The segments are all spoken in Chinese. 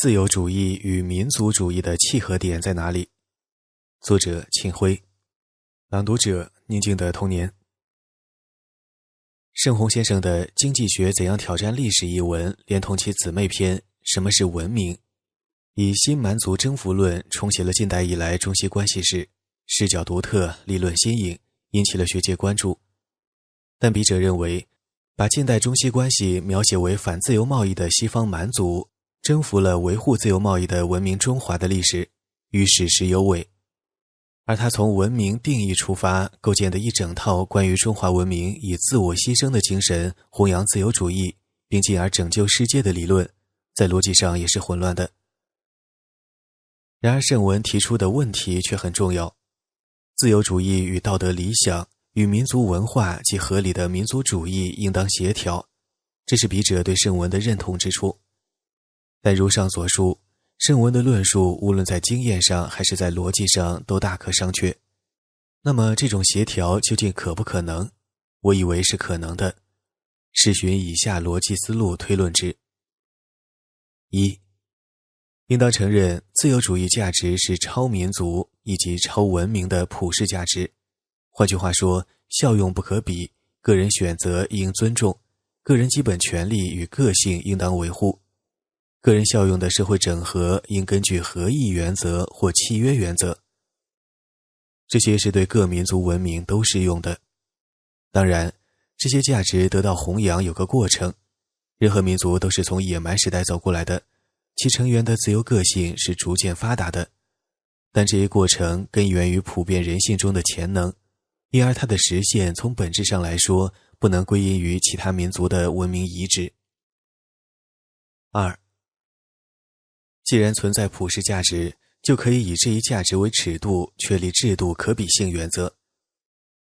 自由主义与民族主义的契合点在哪里？作者：秦晖，朗读者：宁静的童年。盛洪先生的《经济学怎样挑战历史》一文，连同其姊妹篇《什么是文明》，以新蛮族征服论重写了近代以来中西关系史，视角独特，理论新颖，引起了学界关注。但笔者认为，把近代中西关系描写为反自由贸易的西方蛮族征服了维护自由贸易的文明中华的历史，与史实有违。而他从文明定义出发构建的一整套关于中华文明以自我牺牲的精神弘扬自由主义，并进而拯救世界的理论，在逻辑上也是混乱的。然而，圣文提出的问题却很重要：自由主义与道德理想与民族文化及合理的民族主义应当协调，这是笔者对圣文的认同之处。但如上所述。圣文的论述，无论在经验上还是在逻辑上，都大可商榷。那么，这种协调究竟可不可能？我以为是可能的。试寻以下逻辑思路推论之：一，应当承认自由主义价值是超民族以及超文明的普世价值。换句话说，效用不可比，个人选择应尊重，个人基本权利与个性应当维护。个人效用的社会整合应根据合意原则或契约原则，这些是对各民族文明都适用的。当然，这些价值得到弘扬有个过程。任何民族都是从野蛮时代走过来的，其成员的自由个性是逐渐发达的。但这一过程根源于普遍人性中的潜能，因而它的实现从本质上来说不能归因于其他民族的文明遗址。二。既然存在普世价值，就可以以这一价值为尺度确立制度可比性原则，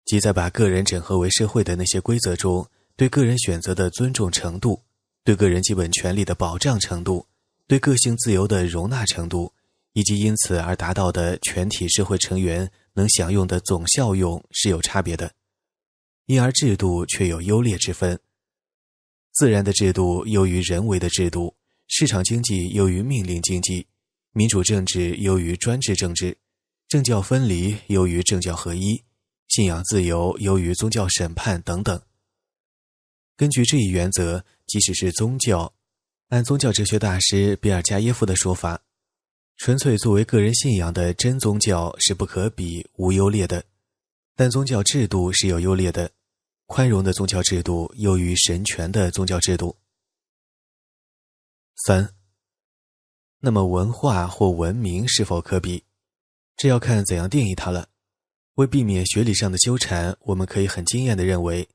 即在把个人整合为社会的那些规则中，对个人选择的尊重程度，对个人基本权利的保障程度，对个性自由的容纳程度，以及因此而达到的全体社会成员能享用的总效用是有差别的，因而制度却有优劣之分。自然的制度优于人为的制度。市场经济优于命令经济，民主政治优于专制政治，政教分离优于政教合一，信仰自由优于宗教审判等等。根据这一原则，即使是宗教，按宗教哲学大师比尔加耶夫的说法，纯粹作为个人信仰的真宗教是不可比、无优劣的，但宗教制度是有优劣的，宽容的宗教制度优于神权的宗教制度。三。那么，文化或文明是否可比？这要看怎样定义它了。为避免学理上的纠缠，我们可以很惊艳的认为，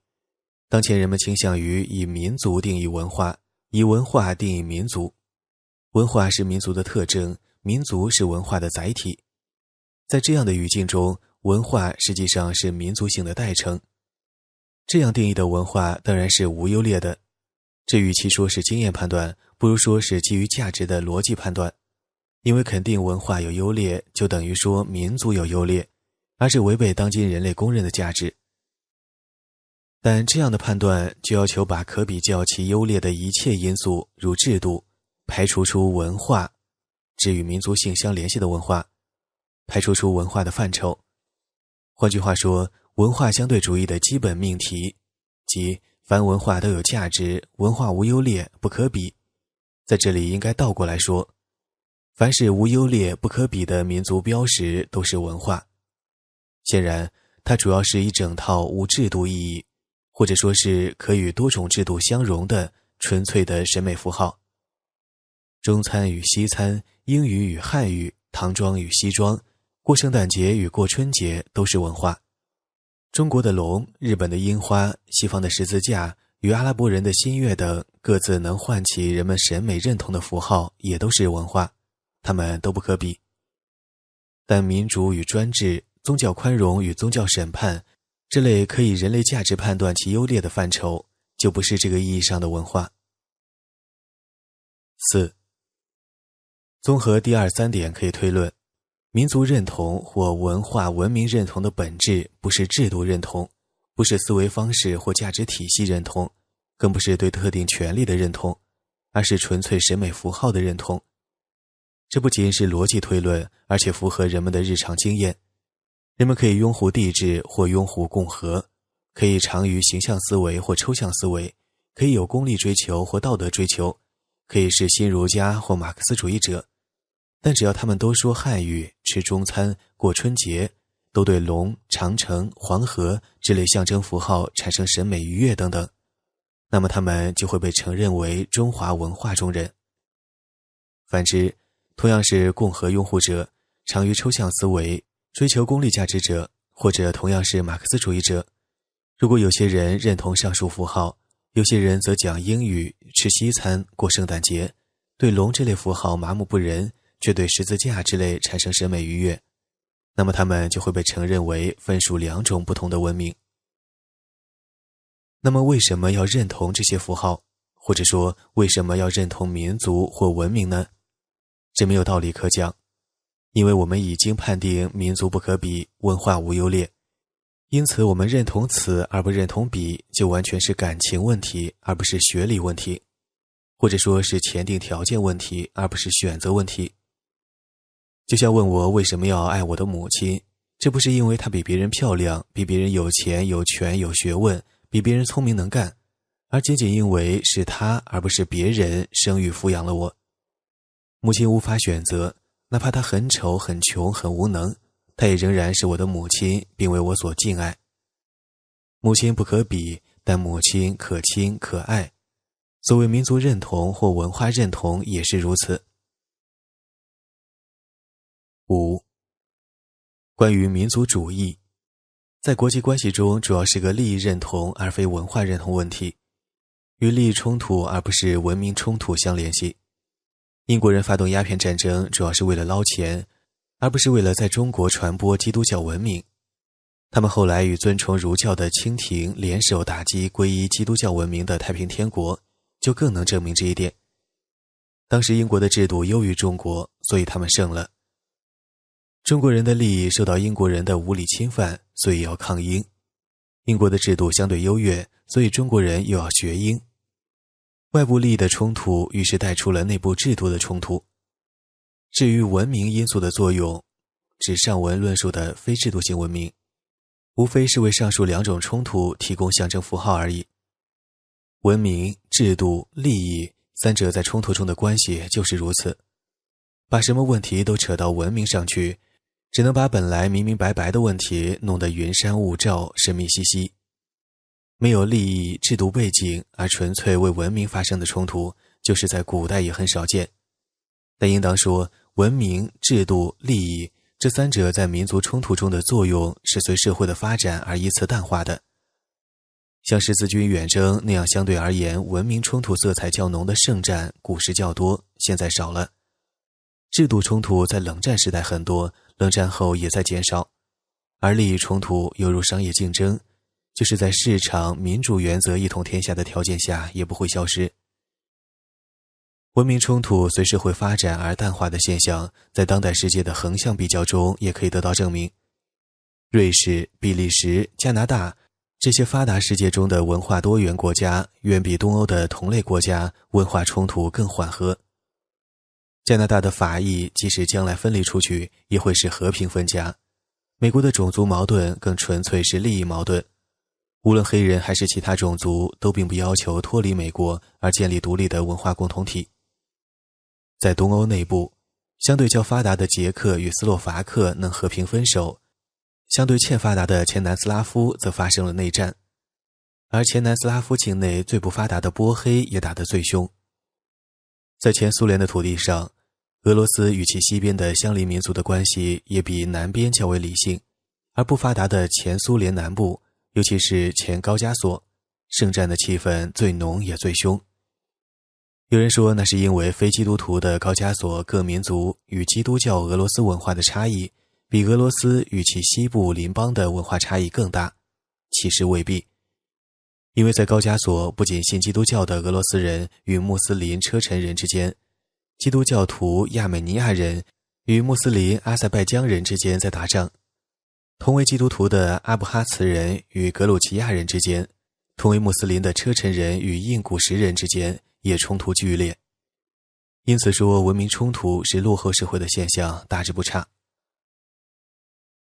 当前人们倾向于以民族定义文化，以文化定义民族。文化是民族的特征，民族是文化的载体。在这样的语境中，文化实际上是民族性的代称。这样定义的文化当然是无优劣的。这与其说是经验判断。不如说是基于价值的逻辑判断，因为肯定文化有优劣，就等于说民族有优劣，而是违背当今人类公认的价值。但这样的判断就要求把可比较其优劣的一切因素，如制度，排除出文化，指与民族性相联系的文化，排除出文化的范畴。换句话说，文化相对主义的基本命题，即凡文化都有价值，文化无优劣，不可比。在这里应该倒过来说，凡是无优劣、不可比的民族标识都是文化。显然，它主要是一整套无制度意义，或者说是可与多种制度相融的纯粹的审美符号。中餐与西餐，英语与汉语，唐装与西装，过圣诞节与过春节都是文化。中国的龙，日本的樱花，西方的十字架。与阿拉伯人的新月等各自能唤起人们审美认同的符号，也都是文化，它们都不可比。但民主与专制、宗教宽容与宗教审判这类可以人类价值判断其优劣的范畴，就不是这个意义上的文化。四，综合第二三点可以推论，民族认同或文化文明认同的本质不是制度认同。不是思维方式或价值体系认同，更不是对特定权利的认同，而是纯粹审美符号的认同，这不仅是逻辑推论，而且符合人们的日常经验。人们可以拥护帝制或拥护共和，可以长于形象思维或抽象思维，可以有功利追求或道德追求，可以是新儒家或马克思主义者。但只要他们都说汉语、吃中餐、过春节，都对龙、长城、黄河这类象征符号产生审美愉悦等等，那么他们就会被承认为中华文化中人。反之，同样是共和拥护者，长于抽象思维。追求功利价值者，或者同样是马克思主义者，如果有些人认同上述符号，有些人则讲英语、吃西餐、过圣诞节，对龙这类符号麻木不仁，却对十字架之类产生审美愉悦，那么他们就会被承认为分属两种不同的文明。那么，为什么要认同这些符号，或者说为什么要认同民族或文明呢？这没有道理可讲。因为我们已经判定民族不可比，文化无优劣，因此我们认同此而不认同彼，就完全是感情问题，而不是学理问题，或者说是前定条件问题，而不是选择问题。就像问我为什么要爱我的母亲，这不是因为她比别人漂亮，比别人有钱有权有学问，比别人聪明能干，而仅仅因为是她而不是别人生育抚养了我。母亲无法选择。哪怕她很丑、很穷、很无能，她也仍然是我的母亲，并为我所敬爱。母亲不可比，但母亲可亲可爱。所谓民族认同或文化认同也是如此。五、关于民族主义，在国际关系中，主要是个利益认同而非文化认同问题，与利益冲突而不是文明冲突相联系。英国人发动鸦片战争，主要是为了捞钱，而不是为了在中国传播基督教文明。他们后来与尊崇儒教的清廷联手打击皈依基督教文明的太平天国，就更能证明这一点。当时英国的制度优于中国，所以他们胜了。中国人的利益受到英国人的无理侵犯，所以要抗英。英国的制度相对优越，所以中国人又要学英。外部利益的冲突，于是带出了内部制度的冲突。至于文明因素的作用，指上文论述的非制度性文明，无非是为上述两种冲突提供象征符号而已。文明、制度、利益三者在冲突中的关系就是如此。把什么问题都扯到文明上去，只能把本来明明白白的问题弄得云山雾罩、神秘兮兮。没有利益、制度背景而纯粹为文明发生的冲突，就是在古代也很少见。但应当说，文明、制度、利益这三者在民族冲突中的作用，是随社会的发展而依次淡化的。像十字军远征那样，相对而言，文明冲突色彩较浓的圣战，古时较多，现在少了。制度冲突在冷战时代很多，冷战后也在减少，而利益冲突犹如商业竞争。就是在市场民主原则一统天下的条件下，也不会消失。文明冲突随社会发展而淡化的现象，在当代世界的横向比较中也可以得到证明。瑞士、比利时、加拿大这些发达世界中的文化多元国家，远比东欧的同类国家文化冲突更缓和。加拿大的法裔即使将来分离出去，也会是和平分家。美国的种族矛盾更纯粹是利益矛盾。无论黑人还是其他种族，都并不要求脱离美国而建立独立的文化共同体。在东欧内部，相对较发达的捷克与斯洛伐克能和平分手，相对欠发达的前南斯拉夫则发生了内战，而前南斯拉夫境内最不发达的波黑也打得最凶。在前苏联的土地上，俄罗斯与其西边的相邻民族的关系也比南边较为理性，而不发达的前苏联南部。尤其是前高加索，圣战的气氛最浓也最凶。有人说，那是因为非基督徒的高加索各民族与基督教俄罗斯文化的差异，比俄罗斯与其西部邻邦的文化差异更大。其实未必，因为在高加索，不仅信基督教的俄罗斯人与穆斯林车臣人之间，基督教徒亚美尼亚人与穆斯林阿塞拜疆人之间在打仗。同为基督徒的阿布哈茨人与格鲁吉亚人之间，同为穆斯林的车臣人与印古什人之间也冲突剧烈。因此说文明冲突是落后社会的现象，大致不差。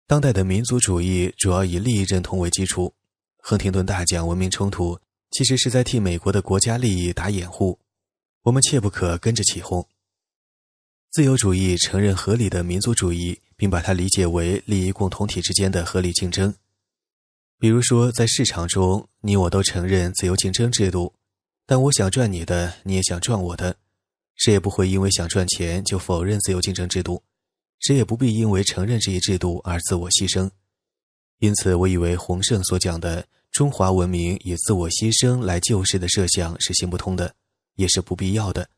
当代的民族主义主要以利益认同为基础，亨廷顿大讲文明冲突，其实是在替美国的国家利益打掩护，我们切不可跟着起哄。自由主义承认合理的民族主义，并把它理解为利益共同体之间的合理竞争。比如说，在市场中，你我都承认自由竞争制度，但我想赚你的，你也想赚我的，谁也不会因为想赚钱就否认自由竞争制度，谁也不必因为承认这一制度而自我牺牲。因此，我以为洪胜所讲的中华文明以自我牺牲来救世的设想是行不通的，也是不必要的，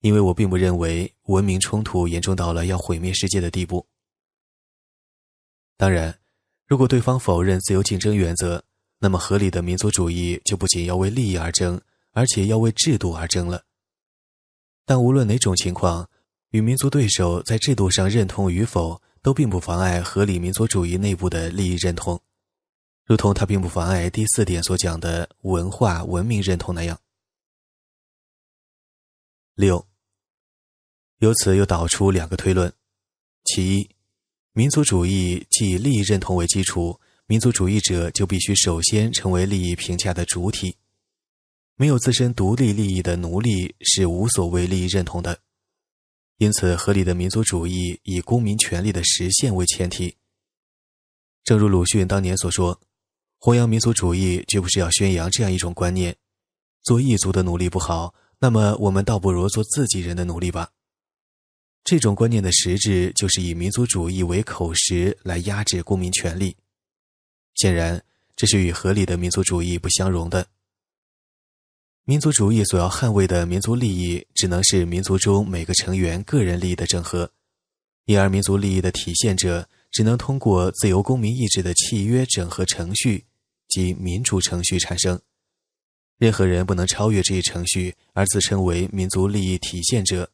因为我并不认为文明冲突严重到了要毁灭世界的地步。当然。如果对方否认自由竞争原则，那么合理的民族主义就不仅要为利益而争，而且要为制度而争了。但无论哪种情况，与民族对手在制度上认同与否，都并不妨碍合理民族主义内部的利益认同，如同它并不妨碍第四点所讲的文化文明认同那样。六，由此又导出两个推论，其一。民族主义既以利益认同为基础，民族主义者就必须首先成为利益评价的主体。没有自身独立利益的奴隶是无所谓利益认同的。因此，合理的民族主义以公民权利的实现为前提。正如鲁迅当年所说：“弘扬民族主义，绝不是要宣扬这样一种观念：做异族的奴隶不好，那么我们倒不如做自己人的奴隶吧。”这种观念的实质就是以民族主义为口实来压制公民权利，显然这是与合理的民族主义不相容的。民族主义所要捍卫的民族利益，只能是民族中每个成员个人利益的整合，因而民族利益的体现者只能通过自由公民意志的契约整合程序及民主程序产生。任何人不能超越这一程序而自称为民族利益体现者。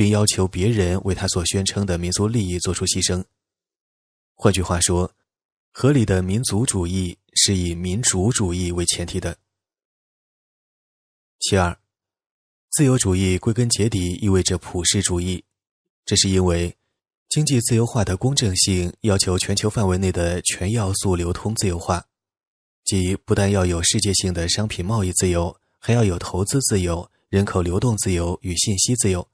并要求别人为他所宣称的民族利益做出牺牲。换句话说，合理的民族主义是以民主主义为前提的。其二，自由主义归根结底意味着普世主义，这是因为经济自由化的公正性要求全球范围内的全要素流通自由化，即不但要有世界性的商品贸易自由，还要有投资自由、人口流动自由与信息自由。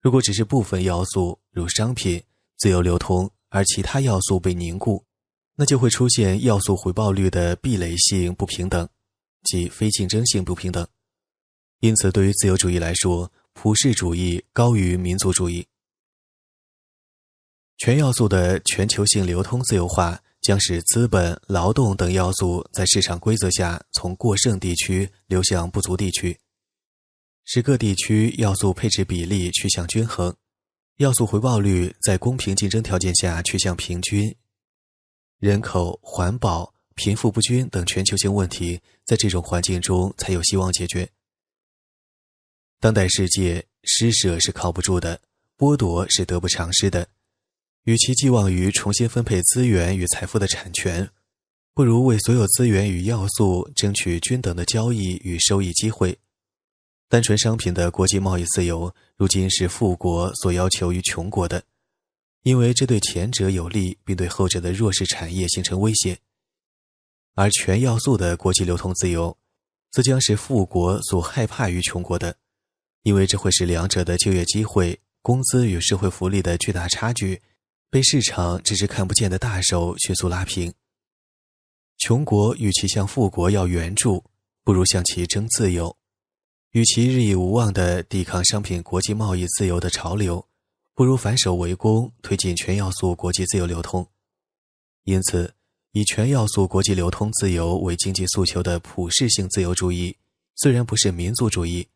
如果只是部分要素，如商品自由流通，而其他要素被凝固，那就会出现要素回报率的壁垒性不平等，即非竞争性不平等。因此，对于自由主义来说，普世主义高于民族主义。全要素的全球性流通自由化，将使资本、劳动等要素在市场规则下从过剩地区流向不足地区。使各地区要素配置比例趋向均衡，要素回报率在公平竞争条件下趋向平均，人口、环保、贫富不均等全球性问题在这种环境中才有希望解决。当代世界施舍是靠不住的，剥夺是得不偿失的，与其寄望于重新分配资源与财富的产权，不如为所有资源与要素争取均等的交易与收益机会。单纯商品的国际贸易自由，如今是富国所要求于穷国的，因为这对前者有利，并对后者的弱势产业形成威胁；而全要素的国际流通自由，则将是富国所害怕于穷国的，因为这会使两者的就业机会、工资与社会福利的巨大差距，被市场这只看不见的大手迅速拉平。穷国与其向富国要援助，不如向其争自由。与其日益无望地抵抗商品国际贸易自由的潮流，不如反手为攻，推进全要素国际自由流通。因此，以全要素国际流通自由为经济诉求的普世性自由主义，虽然不是民族主义，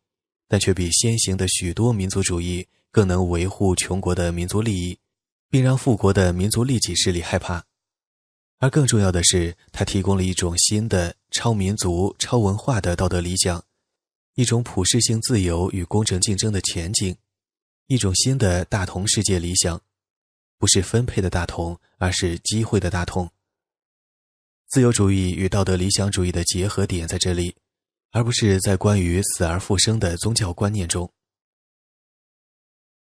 但却比先行的许多民族主义更能维护穷国的民族利益，并让富国的民族利己势力害怕。而更重要的是，它提供了一种新的超民族、超文化的道德理想。一种普世性自由与公正竞争的前景，一种新的大同世界理想，不是分配的大同，而是机会的大同。自由主义与道德理想主义的结合点在这里，而不是在关于死而复生的宗教观念中。